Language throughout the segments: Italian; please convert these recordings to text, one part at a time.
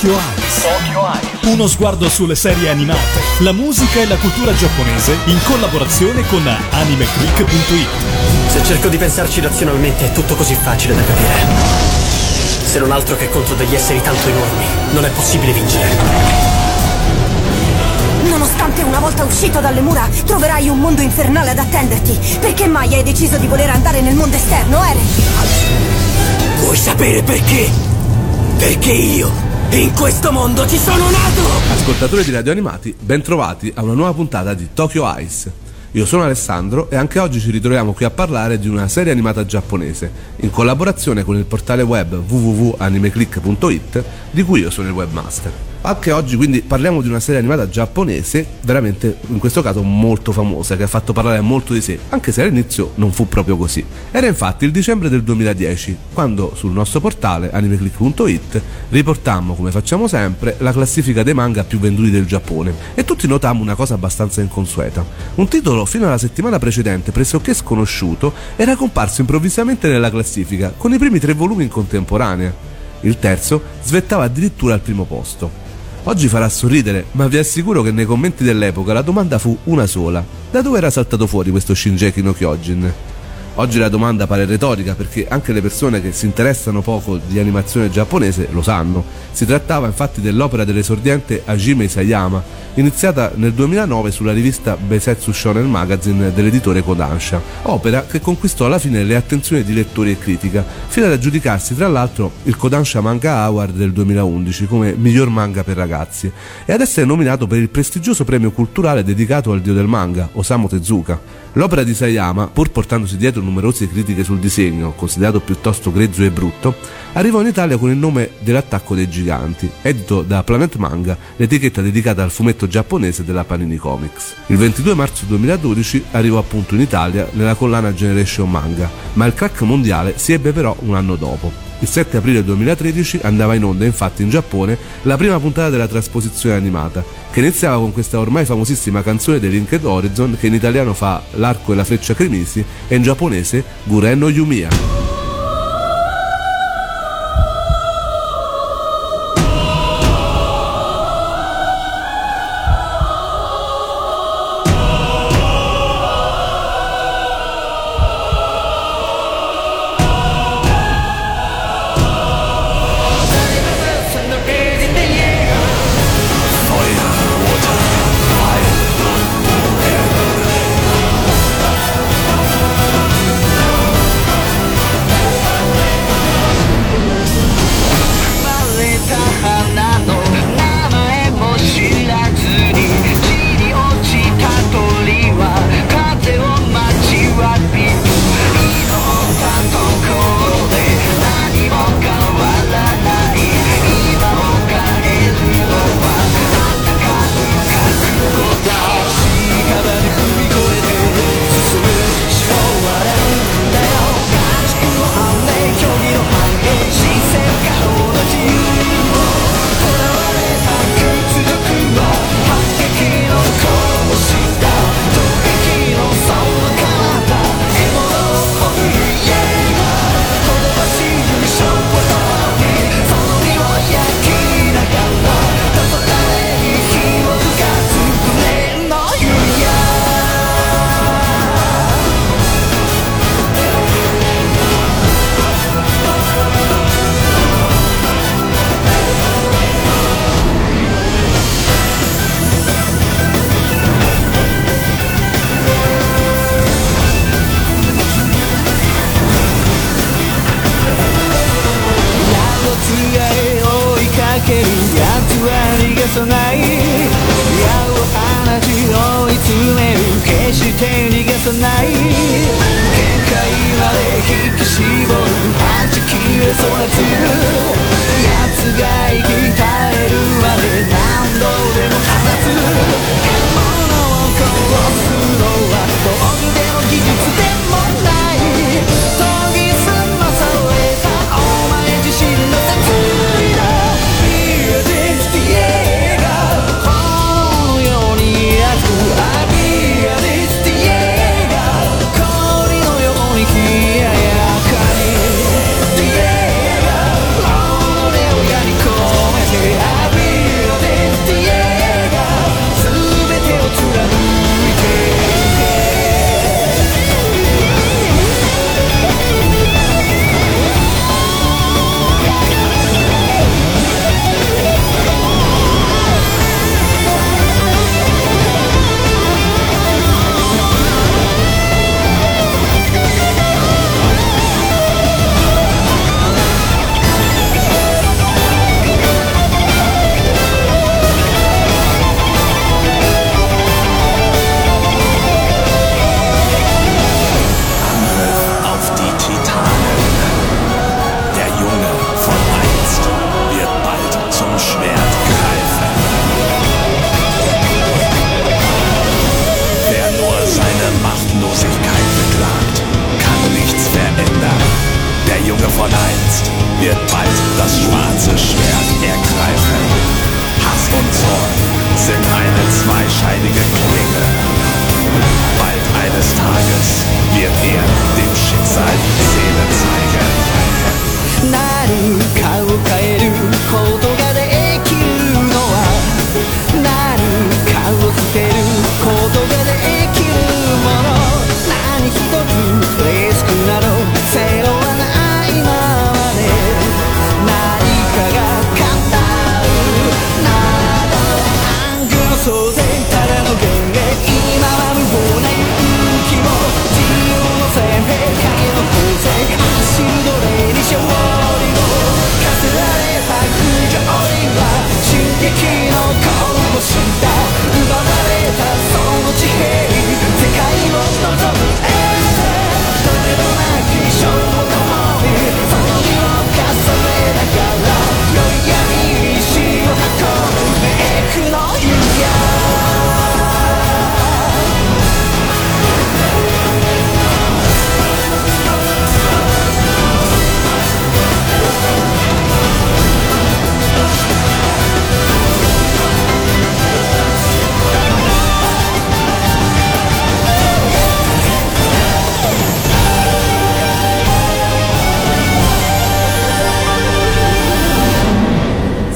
Tokyo Eyes. Uno sguardo sulle serie animate, la musica e la cultura giapponese in collaborazione con animeclick.it. Se cerco di pensarci razionalmente è tutto così facile da capire. Se non altro che contro degli esseri tanto enormi, non è possibile vincere. Nonostante una volta uscito dalle mura troverai un mondo infernale ad attenderti, perché mai hai deciso di voler andare nel mondo esterno, Eren? Vuoi sapere perché? Perché io in questo mondo ci sono nato! Ascoltatori di Radio Animati, bentrovati a una nuova puntata di Tokyo Ice. Io sono Alessandro e anche oggi ci ritroviamo qui a parlare di una serie animata giapponese in collaborazione con il portale web www.animeclick.it di cui io sono il webmaster. Anche oggi quindi parliamo di una serie animata giapponese veramente in questo caso molto famosa che ha fatto parlare molto di sé, anche se all'inizio non fu proprio così. Era infatti il dicembre del 2010 quando sul nostro portale animeclick.it riportammo come facciamo sempre la classifica dei manga più venduti del Giappone e tutti notammo una cosa abbastanza inconsueta. Un titolo fino alla settimana precedente pressoché sconosciuto era comparso improvvisamente nella classifica con i primi tre volumi in contemporanea. Il terzo svettava addirittura al primo posto. Oggi farà sorridere, ma vi assicuro che nei commenti dell'epoca la domanda fu una sola. Da dove era saltato fuori questo Shinjeki no Kyojin? Oggi la domanda pare retorica perché anche le persone che si interessano poco di animazione giapponese lo sanno. Si trattava infatti dell'opera dell'esordiente Hajime Isayama, iniziata nel 2009 sulla rivista Beisetsu Shonen Magazine dell'editore Kodansha, opera che conquistò alla fine le attenzioni di lettori e critica, fino ad aggiudicarsi tra l'altro il Kodansha Manga Award del 2011 come miglior manga per ragazzi e ad essere nominato per il prestigioso premio culturale dedicato al dio del manga, Osamu Tezuka. L'opera di Sayama, pur portandosi dietro numerose critiche sul disegno, considerato piuttosto grezzo e brutto, arrivò in Italia con il nome dell'attacco dei giganti, edito da Planet Manga, l'etichetta dedicata al fumetto giapponese della Panini Comics. Il 22 marzo 2012 arrivò appunto in Italia nella collana Generation Manga, ma il crack mondiale si ebbe però un anno dopo. Il 7 aprile 2013 andava in onda infatti in Giappone la prima puntata della trasposizione animata, che iniziava con questa ormai famosissima canzone dei Linked Horizon che in italiano fa L'arco e la freccia cremisi e in giapponese Guren no Yumiya.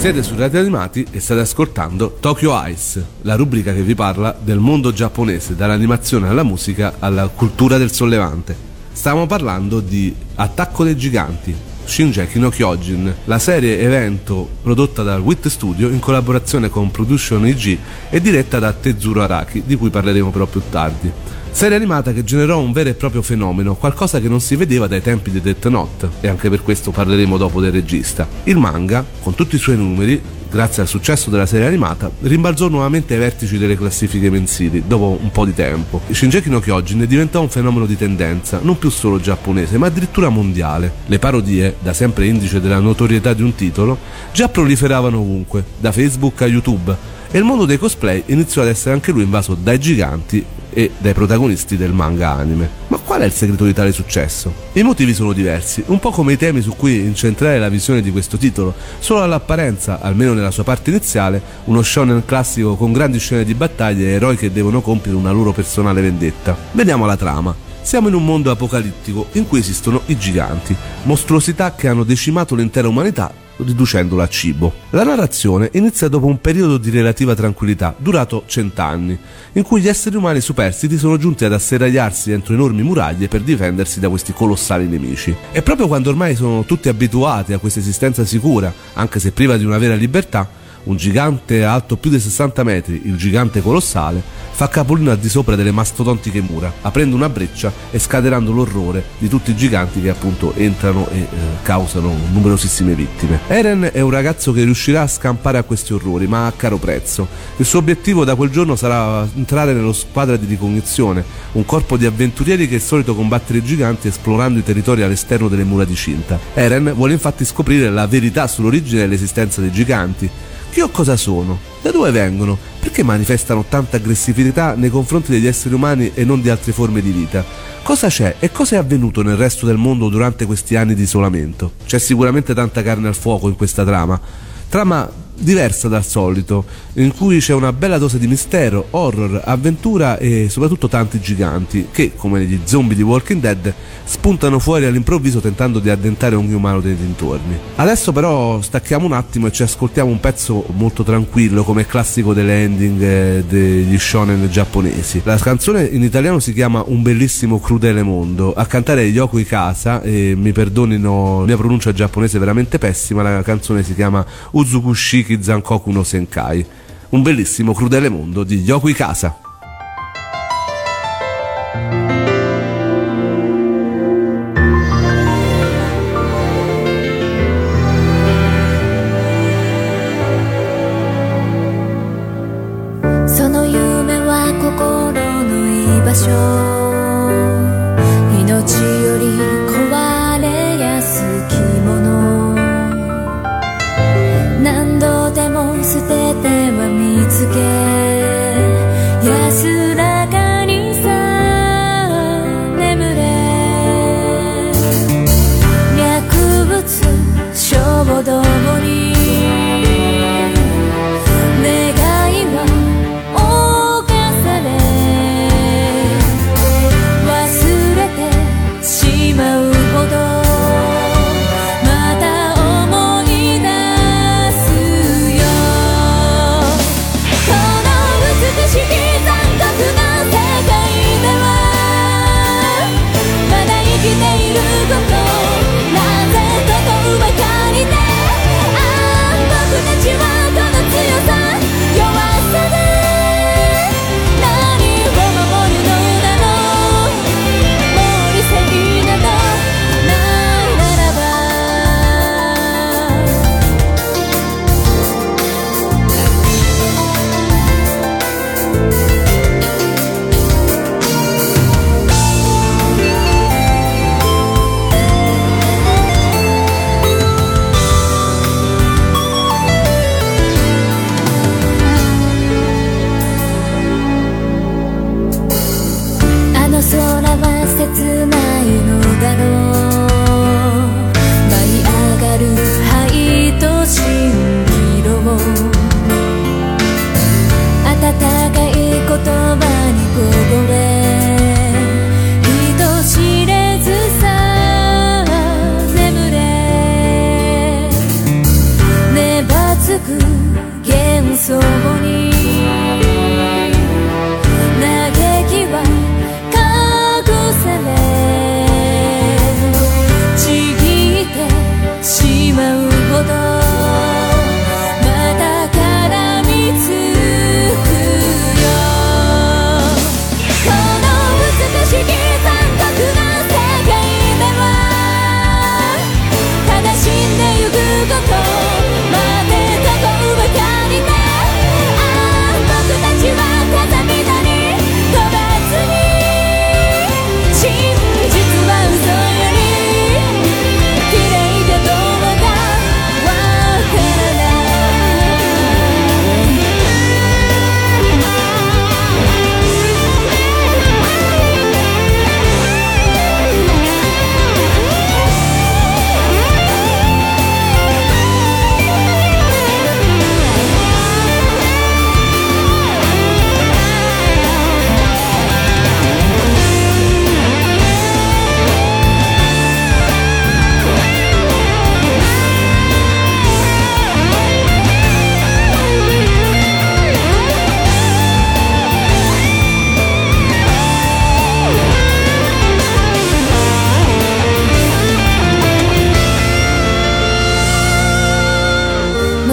Siete su Radio Animati e state ascoltando Tokyo Ice, la rubrica che vi parla del mondo giapponese, dall'animazione alla musica alla cultura del sollevante. Stiamo parlando di Attacco dei Giganti, Shinjeki no Kyojin, la serie evento prodotta dal WIT Studio in collaborazione con Production IG e diretta da Tezuro Araki, di cui parleremo però più tardi. Serie animata che generò un vero e proprio fenomeno, qualcosa che non si vedeva dai tempi di Death Note, e anche per questo parleremo dopo del regista. Il manga, con tutti i suoi numeri, grazie al successo della serie animata, rimbalzò nuovamente ai vertici delle classifiche mensili, dopo un po' di tempo. Shinjeki no Kyojin diventò un fenomeno di tendenza, non più solo giapponese, ma addirittura mondiale. Le parodie, da sempre indice della notorietà di un titolo, già proliferavano ovunque, da Facebook a YouTube, e il mondo dei cosplay iniziò ad essere anche lui invaso dai giganti e dai protagonisti del manga anime. Ma qual è il segreto di tale successo? I motivi sono diversi, un po' come i temi su cui incentrare la visione di questo titolo. Solo all'apparenza, almeno nella sua parte iniziale, uno shonen classico con grandi scene di battaglia e eroi che devono compiere una loro personale vendetta. Vediamo la trama. Siamo in un mondo apocalittico in cui esistono i giganti, mostruosità che hanno decimato l'intera umanità riducendola a cibo. La narrazione inizia dopo un periodo di relativa tranquillità, durato cent'anni, in cui gli esseri umani superstiti sono giunti ad asserragliarsi entro enormi muraglie per difendersi da questi colossali nemici. E proprio quando ormai sono tutti abituati a questa esistenza sicura, anche se priva di una vera libertà, un gigante alto più di 60 metri, il gigante colossale, fa capolino al di sopra delle mastodontiche mura, aprendo una breccia e scatenando l'orrore di tutti i giganti che appunto entrano e eh, causano numerosissime vittime. Eren è un ragazzo che riuscirà a scampare a questi orrori, ma a caro prezzo. Il suo obiettivo da quel giorno sarà entrare nello squadra di ricognizione, un corpo di avventurieri che è solito combattere i giganti esplorando i territori all'esterno delle mura di cinta. Eren vuole infatti scoprire la verità sull'origine dell'esistenza dei giganti, chi o cosa sono? Da dove vengono? Perché manifestano tanta aggressività nei confronti degli esseri umani e non di altre forme di vita? Cosa c'è e cosa è avvenuto nel resto del mondo durante questi anni di isolamento? C'è sicuramente tanta carne al fuoco in questa trama. Trama diversa dal solito, in cui c'è una bella dose di mistero, horror, avventura e soprattutto tanti giganti che, come gli zombie di Walking Dead, spuntano fuori all'improvviso tentando di addentare ogni umano dei dintorni. Adesso però stacchiamo un attimo e ci ascoltiamo un pezzo molto tranquillo come classico delle ending eh, degli shonen giapponesi. La canzone in italiano si chiama Un bellissimo crudele mondo, a cantare Yoko Ikasa e mi perdonino la mia pronuncia giapponese è veramente pessima, la canzone si chiama Uzukushi Shiki Zankoku no Senkai, un bellissimo crudele mondo di Yoko Ikasa. 有过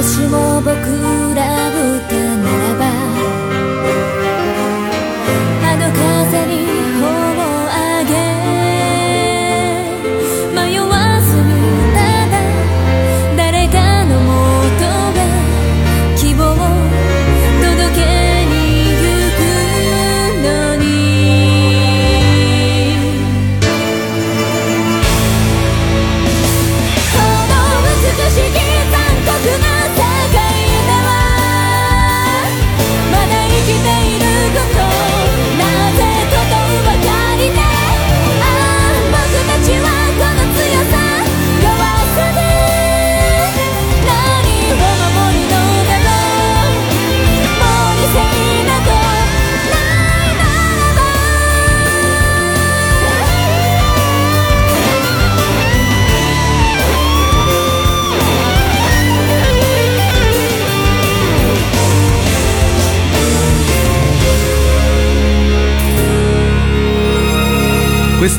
もしも僕ら二人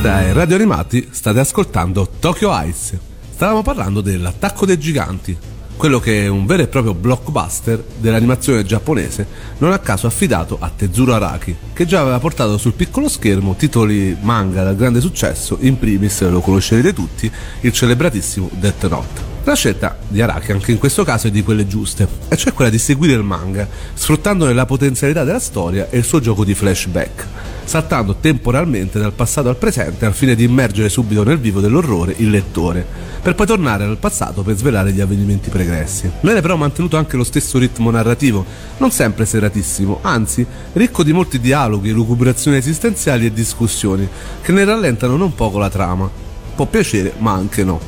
Questa è Radio Animati, state ascoltando Tokyo Ice. Stavamo parlando dell'attacco dei giganti, quello che è un vero e proprio blockbuster dell'animazione giapponese, non a caso affidato a Tezuro Araki, che già aveva portato sul piccolo schermo titoli manga dal grande successo, in primis lo conoscerete tutti, il celebratissimo Death Note. La scelta di Araki anche in questo caso è di quelle giuste, e cioè quella di seguire il manga, sfruttandone la potenzialità della storia e il suo gioco di flashback, saltando temporalmente dal passato al presente al fine di immergere subito nel vivo dell'orrore il lettore, per poi tornare al passato per svelare gli avvenimenti pregressi. Viene però mantenuto anche lo stesso ritmo narrativo, non sempre seratissimo, anzi ricco di molti dialoghi, lucubrazioni esistenziali e discussioni, che ne rallentano non poco la trama. Può piacere, ma anche no.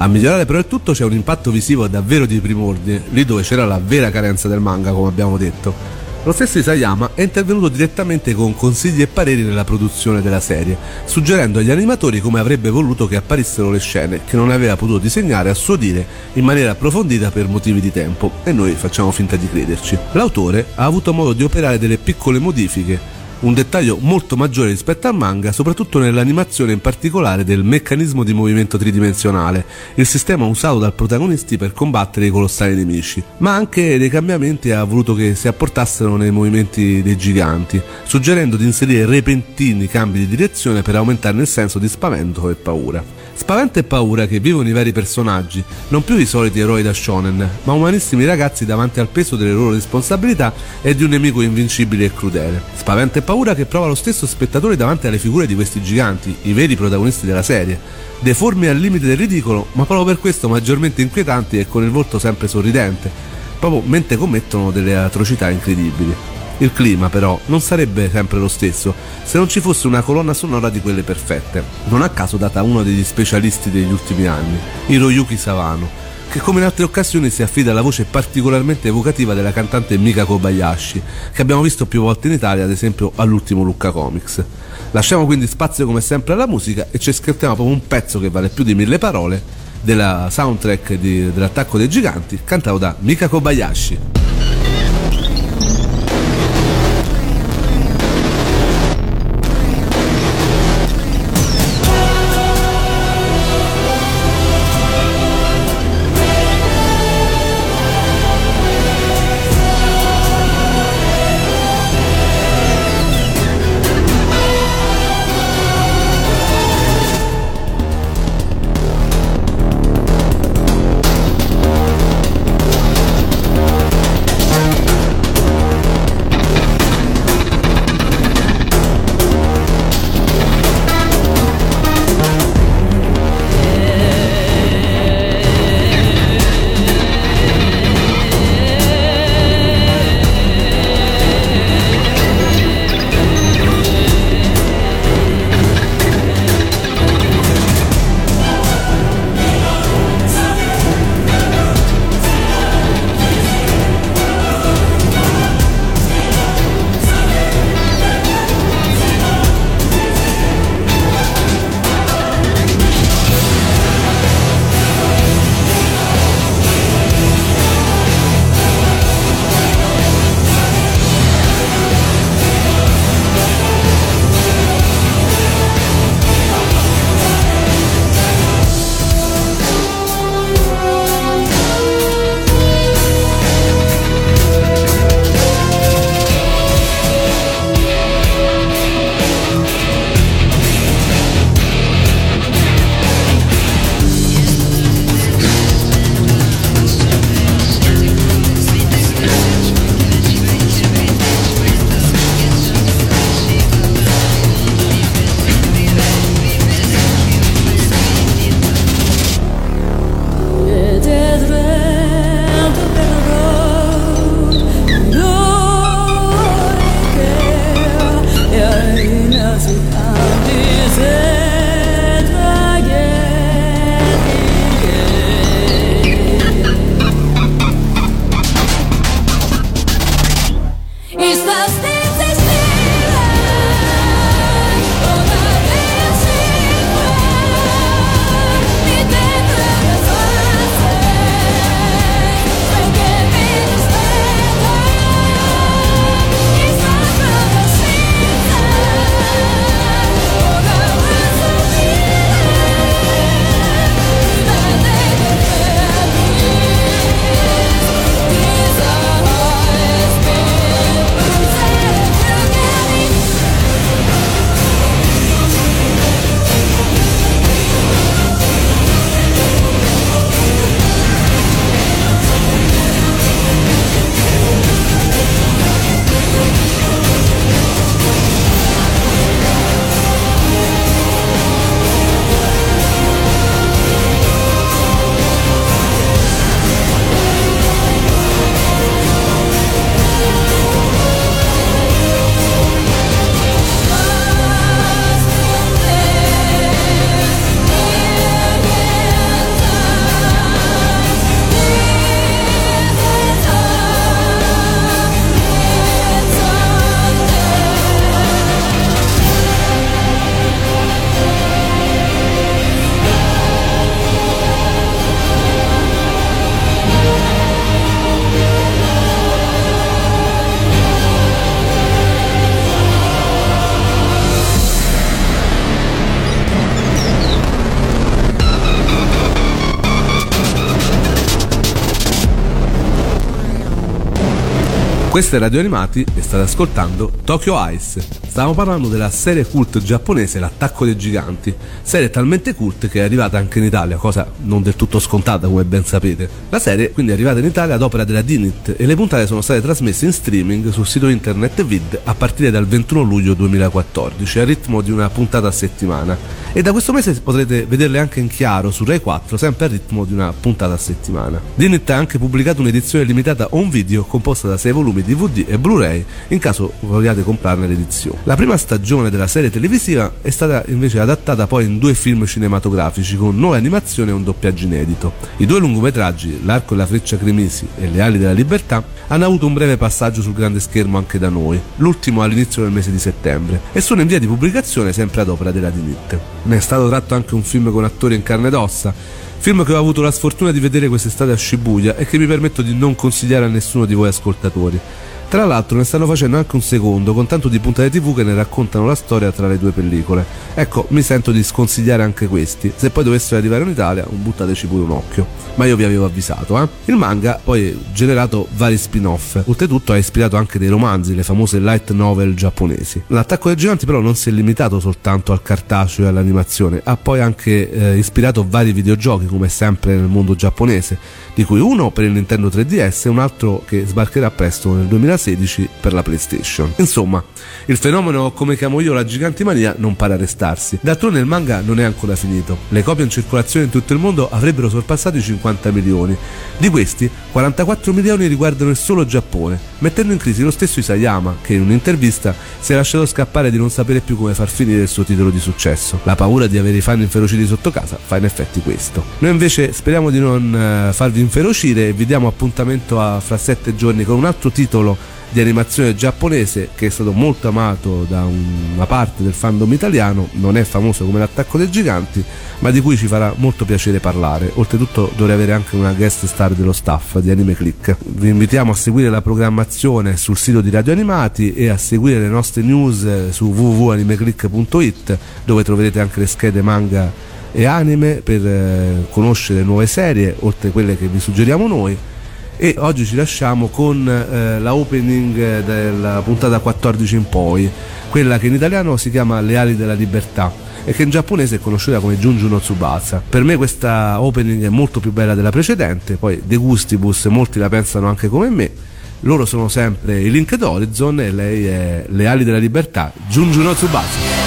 A migliorare però il tutto c'è un impatto visivo davvero di primordine, lì dove c'era la vera carenza del manga, come abbiamo detto. Lo stesso Isayama è intervenuto direttamente con consigli e pareri nella produzione della serie, suggerendo agli animatori come avrebbe voluto che apparissero le scene che non aveva potuto disegnare a suo dire in maniera approfondita per motivi di tempo, e noi facciamo finta di crederci. L'autore ha avuto modo di operare delle piccole modifiche un dettaglio molto maggiore rispetto al manga, soprattutto nell'animazione in particolare del meccanismo di movimento tridimensionale, il sistema usato dal protagonisti per combattere i colossali nemici, ma anche dei cambiamenti ha voluto che si apportassero nei movimenti dei giganti, suggerendo di inserire repentini cambi di direzione per aumentarne il senso di spavento e paura. Spavento e paura che vivono i vari personaggi, non più i soliti eroi da shonen, ma umanissimi ragazzi davanti al peso delle loro responsabilità e di un nemico invincibile e crudele. Spavento e paura che prova lo stesso spettatore davanti alle figure di questi giganti, i veri protagonisti della serie, deformi al limite del ridicolo, ma proprio per questo maggiormente inquietanti e con il volto sempre sorridente, proprio mentre commettono delle atrocità incredibili. Il clima, però, non sarebbe sempre lo stesso se non ci fosse una colonna sonora di quelle perfette, non a caso data a uno degli specialisti degli ultimi anni, Hiroyuki Savano, che come in altre occasioni si affida alla voce particolarmente evocativa della cantante Mika Kobayashi, che abbiamo visto più volte in Italia, ad esempio all'ultimo Lucca Comics. Lasciamo quindi spazio come sempre alla musica e ci ascoltiamo proprio un pezzo che vale più di mille parole, della soundtrack di- dell'attacco dei giganti, cantato da Mika Kobayashi. Questo è Radio Animati e state ascoltando Tokyo Ice. Stavamo parlando della serie cult giapponese L'attacco dei giganti, serie talmente cult che è arrivata anche in Italia, cosa non del tutto scontata come ben sapete. La serie quindi è arrivata in Italia ad opera della Dinit e le puntate sono state trasmesse in streaming sul sito internet Vid a partire dal 21 luglio 2014 al ritmo di una puntata a settimana e da questo mese potrete vederle anche in chiaro su Rai 4 sempre al ritmo di una puntata a settimana. Dinit ha anche pubblicato un'edizione limitata on video composta da 6 volumi DVD e Blu-ray in caso vogliate comprarne l'edizione. La prima stagione della serie televisiva è stata invece adattata poi in due film cinematografici con nuove animazioni e un doppiaggio inedito. I due lungometraggi, L'arco e la freccia cremisi e Le ali della libertà, hanno avuto un breve passaggio sul grande schermo anche da noi, l'ultimo all'inizio del mese di settembre, e sono in via di pubblicazione sempre ad opera della Dinit. Ne è stato tratto anche un film con attori in carne ed ossa, Film che ho avuto la sfortuna di vedere quest'estate a Shibuya e che mi permetto di non consigliare a nessuno di voi ascoltatori. Tra l'altro ne stanno facendo anche un secondo con tanto di puntate tv che ne raccontano la storia tra le due pellicole. Ecco, mi sento di sconsigliare anche questi. Se poi dovessero arrivare in Italia, buttateci pure un occhio. Ma io vi avevo avvisato, eh. Il manga poi ha generato vari spin-off. Oltretutto ha ispirato anche dei romanzi, le famose light novel giapponesi. L'attacco dei giganti però non si è limitato soltanto al cartaceo e all'animazione, ha poi anche eh, ispirato vari videogiochi come sempre nel mondo giapponese, di cui uno per il Nintendo 3DS e un altro che sbarcherà presto nel 2016 per la PlayStation. Insomma, il fenomeno, come chiamo io la gigantimania, non pare a restarsi. D'altronde il manga non è ancora finito. Le copie in circolazione in tutto il mondo avrebbero sorpassato i 50 milioni. Di questi, 44 milioni riguardano il solo Giappone, mettendo in crisi lo stesso Isayama, che in un'intervista si è lasciato scappare di non sapere più come far finire il suo titolo di successo. La paura di avere i fan inferociti sotto casa fa in effetti questo. Noi invece speriamo di non eh, farvi inferocire e vi diamo appuntamento a fra sette giorni con un altro titolo di animazione giapponese che è stato molto amato da una parte del fandom italiano, non è famoso come l'attacco dei giganti, ma di cui ci farà molto piacere parlare. Oltretutto dovrei avere anche una guest star dello staff di Anime Click. Vi invitiamo a seguire la programmazione sul sito di Radio Animati e a seguire le nostre news su www.animeclick.it dove troverete anche le schede manga e anime per eh, conoscere nuove serie, oltre a quelle che vi suggeriamo noi e oggi ci lasciamo con eh, la opening della puntata 14 in poi, quella che in italiano si chiama Le ali della libertà e che in giapponese è conosciuta come Junju no Tsubasa. Per me questa opening è molto più bella della precedente, poi De Gustibus molti la pensano anche come me. Loro sono sempre i Link d'Horizon e lei è Le ali della libertà, Junju no Tsubasa.